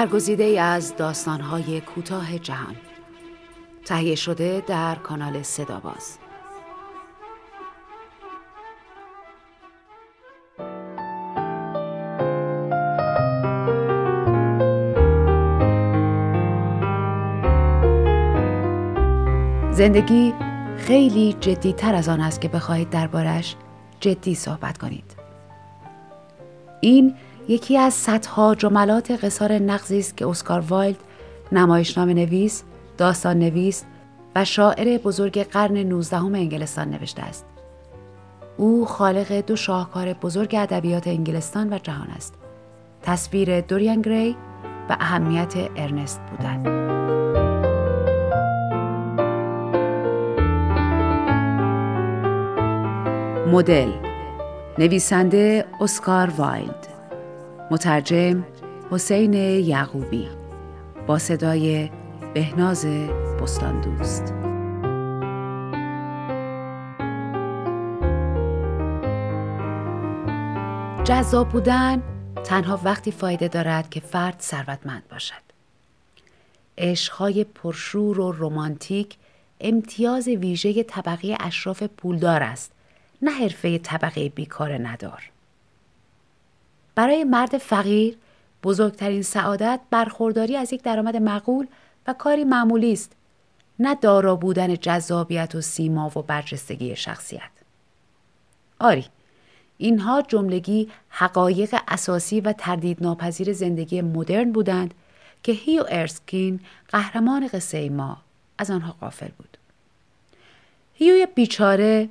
برگزیده از داستانهای کوتاه جهان تهیه شده در کانال صداباز زندگی خیلی جدی تر از آن است که بخواهید دربارش جدی صحبت کنید. این یکی از صدها جملات قصار نغزی است که اسکار وایلد نمایشنامه نویس، داستان نویس و شاعر بزرگ قرن 19 انگلستان نوشته است. او خالق دو شاهکار بزرگ ادبیات انگلستان و جهان است. تصویر دوریان گری و اهمیت ارنست بودن. مدل نویسنده اسکار وایلد مترجم حسین یعقوبی. با صدای بهناز بستان دوست جذاب بودن تنها وقتی فایده دارد که فرد ثروتمند باشد. عشقهای پرشور و رمانتیک امتیاز ویژه طبقه اشراف پولدار است نه حرفه طبقه بیکار ندار. برای مرد فقیر بزرگترین سعادت برخورداری از یک درآمد معقول و کاری معمولی است نه دارا بودن جذابیت و سیما و برجستگی شخصیت آری اینها جملگی حقایق اساسی و تردید ناپذیر زندگی مدرن بودند که هیو ارسکین قهرمان قصه ما از آنها قافل بود هیو بیچاره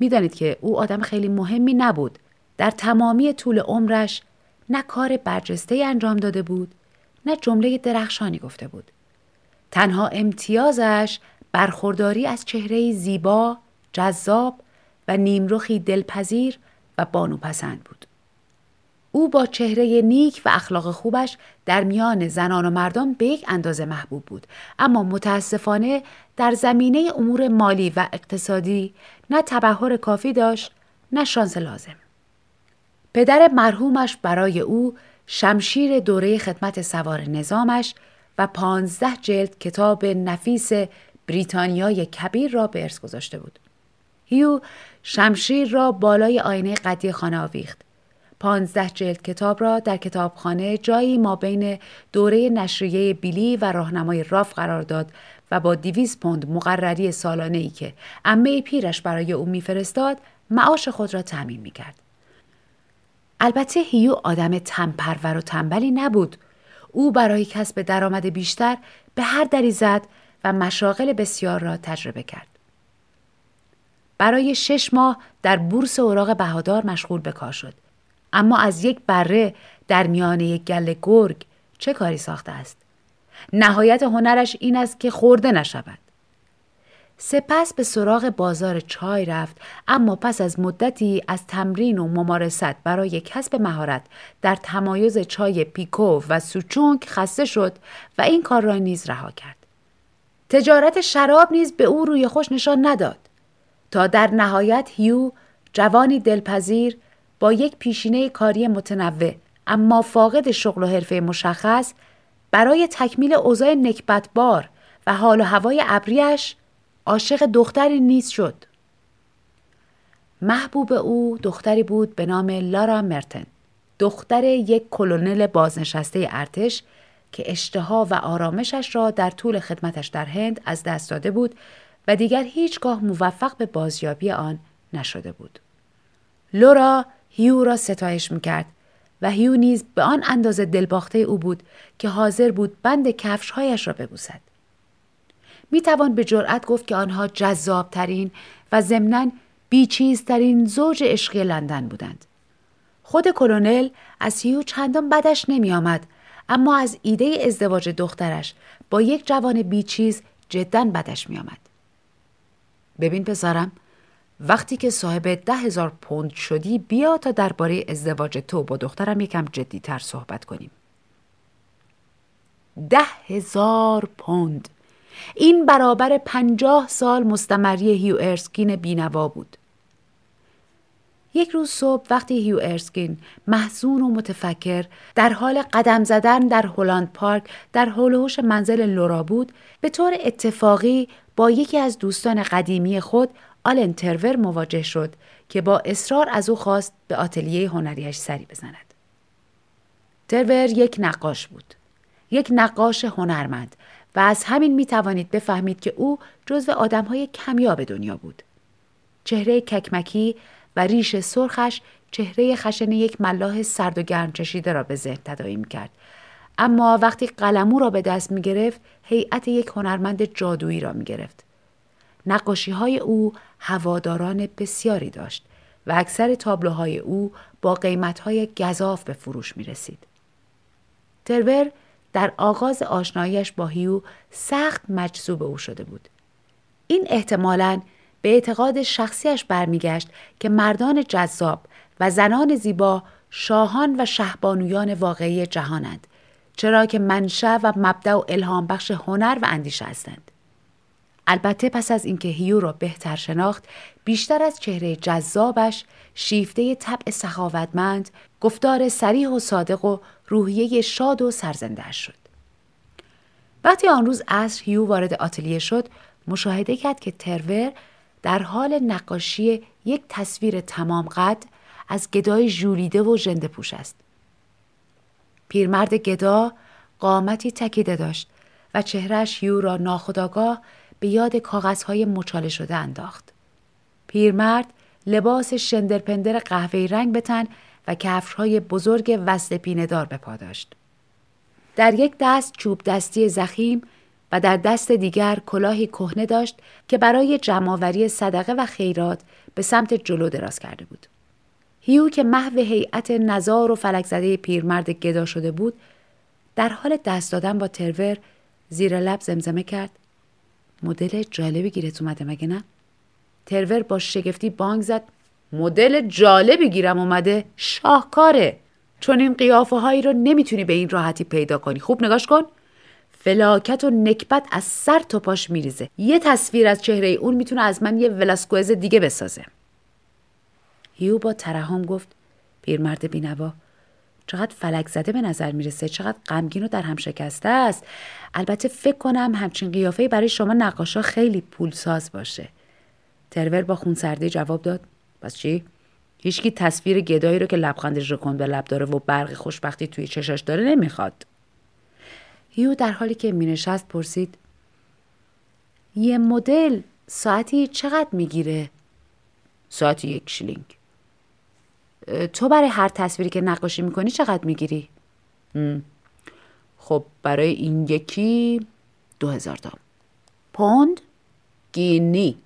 می‌دانید که او آدم خیلی مهمی نبود. در تمامی طول عمرش نه کار برجسته انجام داده بود نه جمله درخشانی گفته بود. تنها امتیازش برخورداری از چهره زیبا، جذاب و نیمرخی دلپذیر و بانوپسند بود. او با چهره نیک و اخلاق خوبش در میان زنان و مردان به یک اندازه محبوب بود اما متاسفانه در زمینه امور مالی و اقتصادی نه تبهر کافی داشت نه شانس لازم پدر مرحومش برای او شمشیر دوره خدمت سوار نظامش و پانزده جلد کتاب نفیس بریتانیای کبیر را به ارث گذاشته بود. هیو شمشیر را بالای آینه قدی خانه آویخت پانزده جلد کتاب را در کتابخانه جایی ما بین دوره نشریه بیلی و راهنمای راف قرار داد و با دیویز پوند مقرری سالانه ای که امه پیرش برای او میفرستاد معاش خود را تعمین می کرد. البته هیو آدم تنپرور و تنبلی نبود. او برای کسب درآمد بیشتر به هر دری زد و مشاغل بسیار را تجربه کرد. برای شش ماه در بورس اوراق بهادار مشغول به کار شد اما از یک بره در میان یک گل گرگ چه کاری ساخته است نهایت هنرش این است که خورده نشود سپس به سراغ بازار چای رفت اما پس از مدتی از تمرین و ممارست برای کسب مهارت در تمایز چای پیکو و سوچونگ خسته شد و این کار را نیز رها کرد. تجارت شراب نیز به او روی خوش نشان نداد. تا در نهایت هیو جوانی دلپذیر با یک پیشینه کاری متنوع اما فاقد شغل و حرفه مشخص برای تکمیل اوضاع نکبتبار و حال و هوای ابریش عاشق دختری نیز شد. محبوب او دختری بود به نام لارا مرتن. دختر یک کلونل بازنشسته ارتش که اشتها و آرامشش را در طول خدمتش در هند از دست داده بود و دیگر هیچگاه موفق به بازیابی آن نشده بود. لورا هیو را ستایش می‌کرد و هیو نیز به آن اندازه دلباخته او بود که حاضر بود بند کفشهایش را ببوسد. می توان به جرأت گفت که آنها جذابترین و ضمناً بیچیزترین زوج عشقی لندن بودند. خود کلونل از هیو چندان بدش نمی آمد اما از ایده ازدواج دخترش با یک جوان بیچیز جدا بدش می آمد. ببین پسرم وقتی که صاحب ده هزار پوند شدی بیا تا درباره ازدواج تو با دخترم یکم جدیتر صحبت کنیم. ده هزار پوند این برابر پنجاه سال مستمری هیو ارسکین بینوا بود. یک روز صبح وقتی هیو ارسکین محزون و متفکر در حال قدم زدن در هلند پارک در هولوش منزل لورا بود به طور اتفاقی با یکی از دوستان قدیمی خود آلن ترور مواجه شد که با اصرار از او خواست به آتلیه هنریش سری بزند. ترور یک نقاش بود. یک نقاش هنرمند و از همین می توانید بفهمید که او جزو آدم های کمیاب دنیا بود. چهره ککمکی و ریش سرخش چهره خشن یک ملاح سرد و گرم چشیده را به ذهن تداعی کرد. اما وقتی قلمو را به دست می گرفت هیئت یک هنرمند جادویی را می گرفت. نقاشی های او هواداران بسیاری داشت و اکثر تابلوهای او با قیمت های گذاف به فروش می رسید. ترور در آغاز آشناییش با هیو سخت مجذوب او شده بود. این احتمالاً به اعتقاد شخصیش برمیگشت که مردان جذاب و زنان زیبا شاهان و شهبانویان واقعی جهانند چرا که منشأ و مبدع و الهام بخش هنر و اندیشه هستند. البته پس از اینکه هیو را بهتر شناخت بیشتر از چهره جذابش شیفته طبع سخاوتمند گفتار سریح و صادق و روحیه شاد و سرزنده شد. وقتی آن روز عصر هیو وارد آتلیه شد مشاهده کرد که ترور در حال نقاشی یک تصویر تمام قد از گدای ژولیده و ژنده پوش است. پیرمرد گدا قامتی تکیده داشت و چهرش هیو را ناخداگاه به یاد کاغذهای مچاله شده انداخت. پیرمرد لباس شندرپندر قهوه‌ای رنگ بتن و کفشهای بزرگ وصل پیندار به پا داشت. در یک دست چوب دستی زخیم و در دست دیگر کلاهی کهنه داشت که برای جمعآوری صدقه و خیرات به سمت جلو دراز کرده بود. هیو که محو هیئت نزار و فلک زده پیرمرد گدا شده بود در حال دست دادن با ترور زیر لب زمزمه کرد مدل جالبی گیرت اومده مگه نه؟ ترور با شگفتی بانگ زد. مدل جالبی گیرم اومده. شاهکاره. چون این قیافه هایی رو نمی‌تونی به این راحتی پیدا کنی. خوب نگاش کن. فلاکت و نکبت از سر تا پاش میریزه. یه تصویر از چهره اون می‌تونه از من یه ولاسکوز دیگه بسازه. هیو با ترحم گفت پیرمرد بینوا چقدر فلک زده به نظر می‌رسه چقدر غمگین و در هم شکسته است. البته فکر کنم همچین قیافه برای شما نقاشا خیلی پولساز باشه. ترور با خونسردی جواب داد. پس چی؟ هیچکی تصویر گدایی رو که لبخندش رو کن به لب داره و برق خوشبختی توی چشاش داره نمی‌خواد. هیو در حالی که مینشست پرسید یه مدل ساعتی چقدر می‌گیره؟ ساعتی یک شلینگ تو برای هر تصویری که نقاشی می‌کنی چقدر می‌گیری؟ خب برای این یکی دو هزار تا پوند؟ گینی.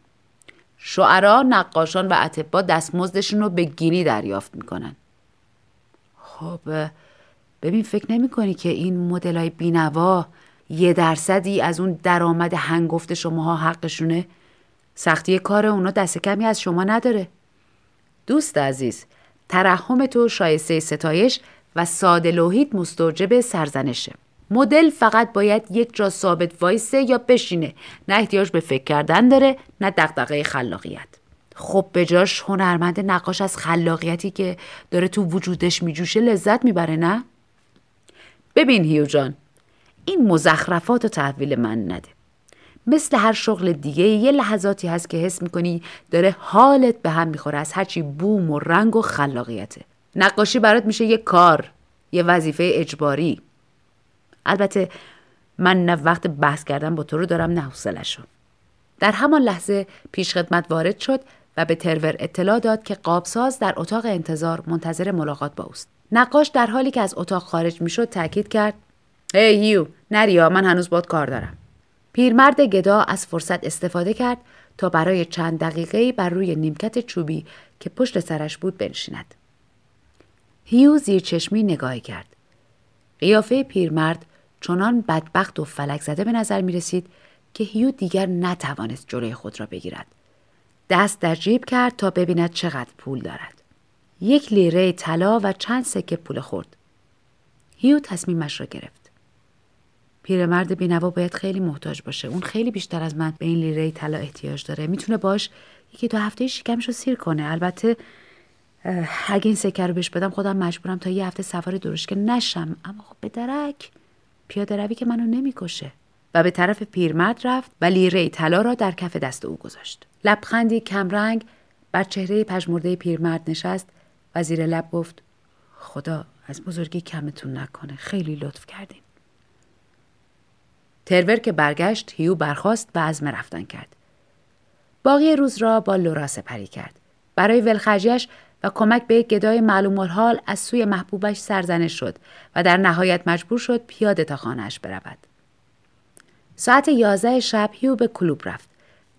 شعرا، نقاشان و اطبا دستمزدشون رو به گینی دریافت می‌کنن. خب ببین فکر نمی کنی که این مدل های بینوا یه درصدی از اون درآمد هنگفت شماها حقشونه؟ سختی کار اونا دست کمی از شما نداره. دوست عزیز ترحم تو شایسته ستایش و ساده لوحید مستوجب سرزنشه. مدل فقط باید یک جا ثابت وایسه یا بشینه. نه احتیاج به فکر کردن داره نه دغدغه خلاقیت. خب به جاش هنرمند نقاش از خلاقیتی که داره تو وجودش میجوشه لذت می‌بره نه؟ ببین هیو جان این مزخرفات و تحویل من نده. مثل هر شغل دیگه یه لحظاتی هست که حس می‌کنی داره حالت به هم می‌خوره از هرچی بوم و رنگ و خلاقیته. نقاشی برات میشه یه کار یه وظیفه اجباری. البته من نه وقت بحث کردن با تو رو دارم نه حوصله‌شو. در همان لحظه پیشخدمت وارد شد و به ترور اطلاع داد که قابساز در اتاق انتظار منتظر ملاقات با اوست. نقاش در حالی که از اتاق خارج می‌شد تاکید کرد هی hey, هیو نریا من هنوز باد کار دارم. پیرمرد گدا از فرصت استفاده کرد تا برای چند دقیقه بر روی نیمکت چوبی که پشت سرش بود بنشیند. هیو زیر چشمی نگاهی کرد. قیافه پیرمرد چنان بدبخت و فلک زده به نظر می رسید که هیو دیگر نتوانست جلوی خود را بگیرد. دست در جیب کرد تا ببیند چقدر پول دارد. یک لیره طلا و چند سکه پول خورد. هیو تصمیمش را گرفت. پیرمرد بینوا باید خیلی محتاج باشه. اون خیلی بیشتر از من به این لیره طلا احتیاج داره. می‌تونه باش یکی دو هفته شکمش رو سیر کنه. البته اگه این سکه رو بهش بدم خودم مجبورم تا یه هفته سوار درشکه نشم. اما خب به درک پیاده روی که منو نمی‌کشه. و به طرف پیرمرد رفت و لیره طلا را در کف دست او گذاشت. لبخندی کمرنگ بر چهره پژمرده پیرمرد نشست و زیر لب گفت خدا از بزرگی کمتون نکنه. خیلی لطف کردیم ترور که برگشت هیو برخواست و عزم رفتن کرد. باقی روز را با لورا سپری کرد. برای ولخرجیش و کمک به گدای معلوم الحال از سوی محبوبش سرزنش شد و در نهایت مجبور شد پیاده تا خانهاش برود. ساعت یازده شب هیو به کلوب رفت.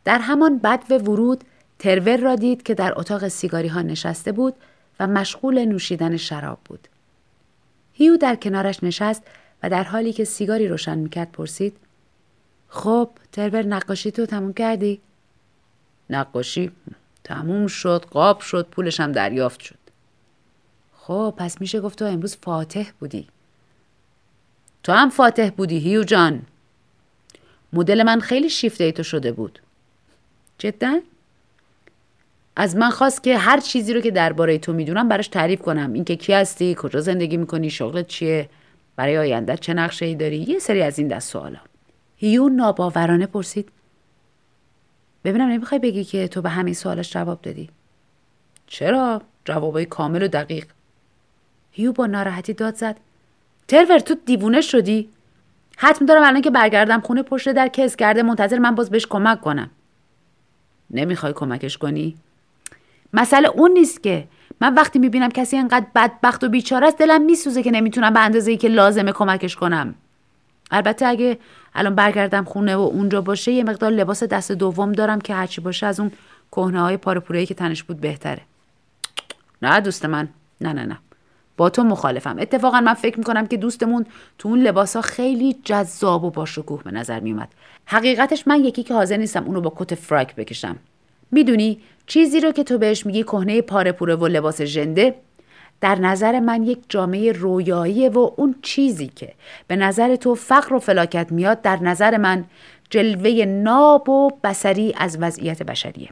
در همان بد و ورود ترور را دید که در اتاق سیگاری ها نشسته بود و مشغول نوشیدن شراب بود. هیو در کنارش نشست و در حالی که سیگاری روشن می‌کرد پرسید خب ترور نقاشی تو تموم کردی؟ نقاشی تموم شد قاب شد پولش هم دریافت شد. خب پس میشه گفت تو امروز فاتح بودی. تو هم فاتح بودی هیو جان. مدل من خیلی شیفته تو شده بود. جدا؟ از من خواست که هر چیزی رو که درباره تو می‌دونم براش تعریف کنم. اینکه کی هستی کجا زندگی می‌کنی شغلت چیه؟ برای آینده چه نقشه ای داری؟ یه سری از این دست سوالا. هیو ناباورانه پرسید. ببینم نمی‌خوای بگی که تو به همین سوالش جواب دادی. چرا؟ جوابای کامل و دقیق. هیو با ناراحتی داد زد. ترور تو دیوونه شدی؟ حتم دارم الان که برگردم خونه پشت در کس کرده منتظر من باز بهش کمک کنم. نمی‌خوای کمکش کنی؟ مسئله اون نیست که من وقتی می‌بینم کسی انقدر بدبخت و بیچاره است دلم میسوزه که نمی‌تونم به اندازه ای که لازمه کمکش کنم. البته اگه الان برگردم خونه و اونجا باشه یه مقدار لباس دست دوم دارم که هرچی باشه از اون کهنه های پارپورایی که تنش بود بهتره. نه دوست من. نه نه نه. با تو مخالفم. اتفاقا من فکر می‌کنم که دوستمون تو اون لباس ها خیلی جذاب و باشکوه به نظر میومد حقیقتش من یکی که حاضر نیستم اونو با کت فراک بکشم. می‌دونی چیزی رو که تو بهش میگی کهنه پاره و لباس ژنده؟ در نظر من یک جامعه رویاییه و اون چیزی که به نظر تو فقر و فلاکت میاد در نظر من جلوه ناب و بسری از وضعیت بشریه.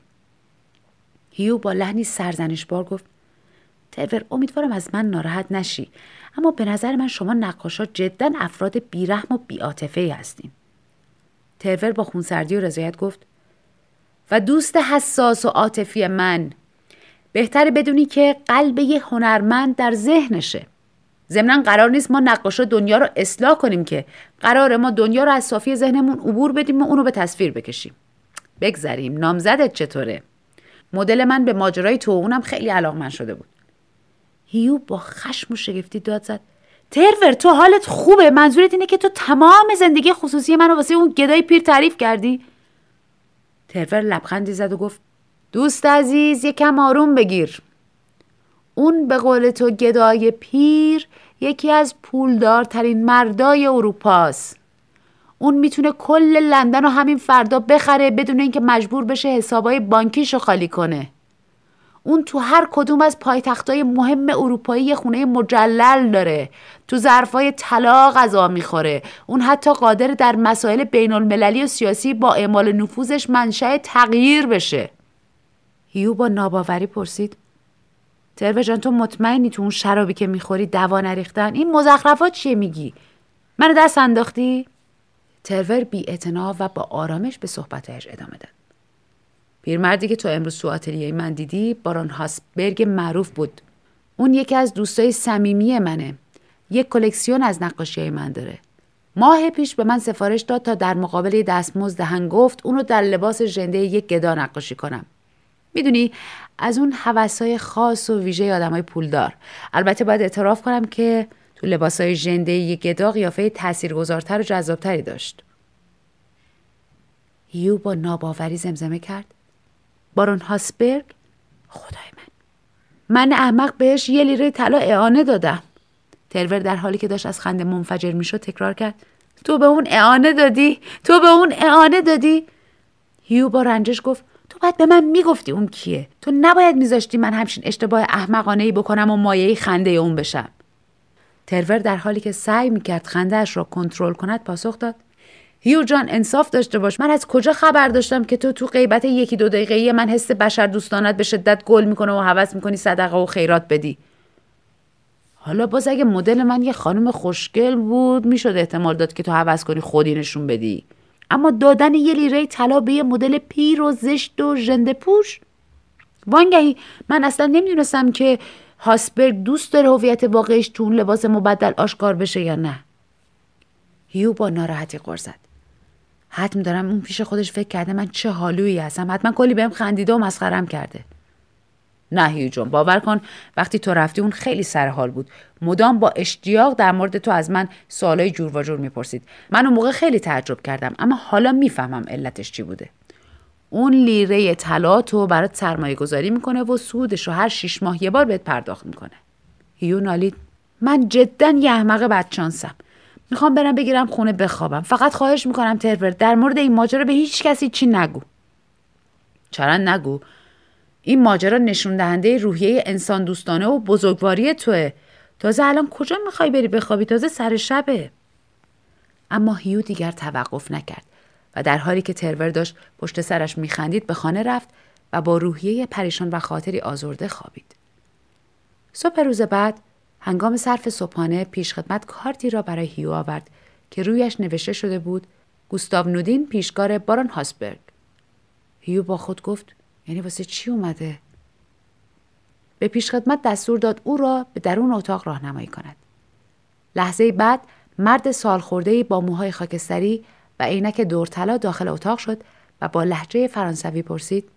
هیو با لحنی سرزنشبار گفت ترور امیدوارم از من ناراحت نشی اما به نظر من شما نقاشا جدا افراد بیرحم و بیاتفه هستین. ترور با خونسردی و رضایت گفت و دوست حساس و عاطفی من. بهتره بدونی که قلب یه هنرمند در ذهنشه. ضمنا قرار نیست ما نقاشا دنیا رو اصلاح کنیم که قرار ما دنیا رو از صافی ذهنمون عبور بدیم و اونو به تصویر بکشیم. بگذریم. نامزدت چطوره؟ مدل من به ماجرای تو اونم خیلی علاقمند شده بود. هیو با خشم و شگفتی داد زد. ترور تو حالت خوبه. منظورت اینه که تو تمام زندگی خصوصی منو واسه اون گدای پیر تعریف کردی؟ ترور لبخندی زد و گفت دوست عزیز یکم آروم بگیر. اون به قول تو گدای پیر یکی از پولدارترین مردای اروپاست. اون می‌تونه کل لندن رو همین فردا بخره بدون اینکه مجبور بشه حسابای بانکیشو خالی کنه. اون تو هر کدوم از پایتختای مهم اروپایی خونه مجلل داره. تو ظرفای طلا غذا می‌خوره. اون حتی قادر در مسائل بین المللی و سیاسی با اعمال نفوذش منشأ تغییر بشه. هیو با ناباوری پرسید. ترو جان تو مطمئنی تو اون شرابی که می‌خوری دوا نریختن؟ این مزخرفات چیه میگی؟ منو دست انداختی؟ ترور بی و با آرامش به صحبتش ادامه داد. پیرمردی که تو امروز تو آتلیه من دیدی بارون هاسبرگ معروف بود. اون یکی از دوستای صمیمی منه. یک کلکسیون از نقاشی من داره. ماه پیش به من سفارش داد تا در مقابل دستمزد هنگفت اونو در لباس ژنده یک گدا نقاشی کنم. می‌دونی از اون حوثای خاص و ویژه آدمای پولدار. البته باید اعتراف کنم که تو لباسای ژنده یک گدا قیافه تاثیرگذارتر و جذابتری داشت. هیو با ناباوری زمزمه کرد. بارون هاسبرگ خدای من. من احمق بهش یه لیره طلا اعانه دادم. ترور در حالی که داشت از خنده منفجر می‌شد تکرار کرد. تو به اون اعانه دادی؟ تو به اون اعانه دادی؟ هیو با رنجش گفت تو باید به من می‌گفتی اون کیه؟ تو نباید میذاشتی من همچین اشتباه احمقانه ای بکنم و مایه خنده اون بشم. ترور در حالی که سعی می‌کرد خندهاش را کنترل کند پاسخ داد. هیو جان انصاف داشته باش. من از کجا خبر داشتم که تو تو غیبت یکی دو دقیقه من حس بشر دوستانت به شدت گل می‌کنه و حوض می‌کنی صدقه و خیرات بدی؟ حالا باز اگه مدل من یه خانم خوشگل بود می‌شد احتمال داد که تو حوض کنی خودی نشون بدی. اما دادن یه لیره طلا به یه مدل پیر و زشت و ژنده پوش؟ وانگهی من اصلا نمی‌دونستم که هاسبرگ دوست داره هویت واقعیش تو اون لباس مبدل آشکار بشه یا نه. هیو با ناراحتی غر زد. حتم دارم اون پیش خودش فکر کرده من چه حالویی هستم. حتما کلی بهم خندیده و مسخرم کرده. نه هیو جون باور کن وقتی تو رفتی اون خیلی سر حال بود. مدام با اشتیاق در مورد تو از من سوالای جور و جور می‌پرسید. من اون موقع خیلی تعجب کردم اما حالا می‌فهمم علتش چی بوده. اون لیره طلا تو برات سرمایه گذاری می‌کنه و سودش رو هر شیش ماه یه بار بهت پرداخت می‌کنه. هیو نالید من جدا یه احمق بدشانسم. می‌خوام برم بگیرم خونه بخوابم. فقط خواهش می‌کنم ترور در مورد این ماجرا به هیچ کسی چی نگو. چرا نگو؟ این ماجرا نشون دهنده روحیه انسان دوستانه و بزرگواری توه. تازه الان کجا می‌خوای بری بخوابی؟ تازه سر شبه. اما هیو دیگر توقف نکرد و در حالی که ترور داشت پشت سرش میخندید به خانه رفت و با روحیه پریشان و خاطری آزرده خوابید. صبح روز بعد هنگام صرف صبحانه پیشخدمت کارتی را برای هیو آورد که رویش نوشته شده بود گوستاو نودین پیشکار بارون هاسبرگ. هیو با خود گفت یعنی واسه چی اومده؟ به پیشخدمت دستور داد او را به درون اتاق راهنمایی کند. لحظه بعد مرد سالخورده با موهای خاکستری و عینک دورطلا داخل اتاق شد و با لحجه فرانسوی پرسید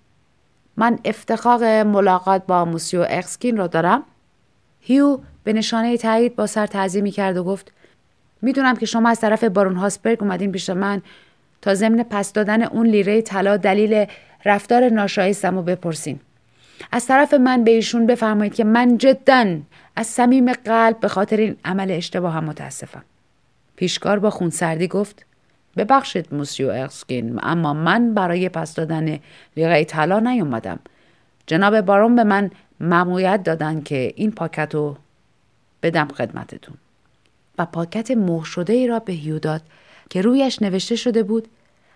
من افتخاق ملاقات با موسیو اکسکین را دارم؟ هیو به نشانه تایید با سر تعظیمی کرد و گفت می‌دونم که شما از طرف بارون هاسبرگ اومدین پیش من. تا ضمن پس دادن اون لیره طلا دلیل رفتار ناشایستم و بپرسین. از طرف من به ایشون بفرمایید که من جدا از صمیم قلب به خاطر این عمل اشتباهم متاسفم. پیشکار با خونسردی گفت ببخشید موسیو ارسکین اما من برای پس دادن لیره طلا نیومدم. جناب بارون به من مأموریت دادن که این پاکت رو بدم خدمتتون و پاکت مهر شده ای را به هیو داد که رویش نوشته شده بود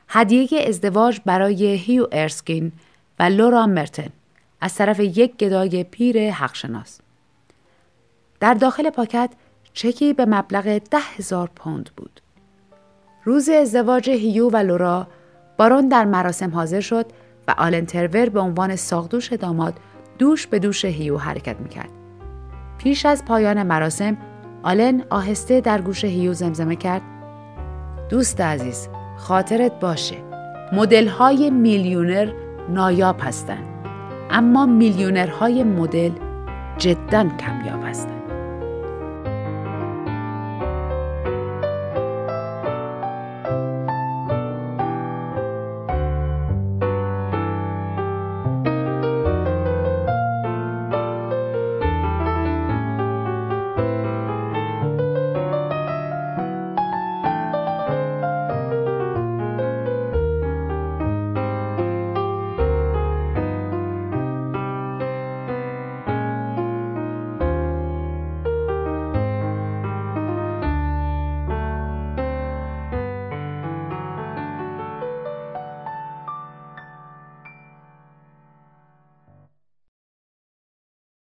هدیه ازدواج برای هیو ارسکین و لورا مرتن از طرف یک گدای پیر حقشناس. در داخل پاکت چکی به مبلغ ده هزار پوند بود. روز ازدواج هیو و لورا بارون در مراسم حاضر شد و آلن ترور به عنوان ساقدوش داماد دوش به دوش هیو حرکت می‌کرد. پیش از پایان مراسم آلن آهسته در گوش هیو زمزمه کرد. دوست عزیز خاطرت باشه. مدل های میلیونر نایاب هستند اما میلیونرهای مدل جدا کمیاب هستند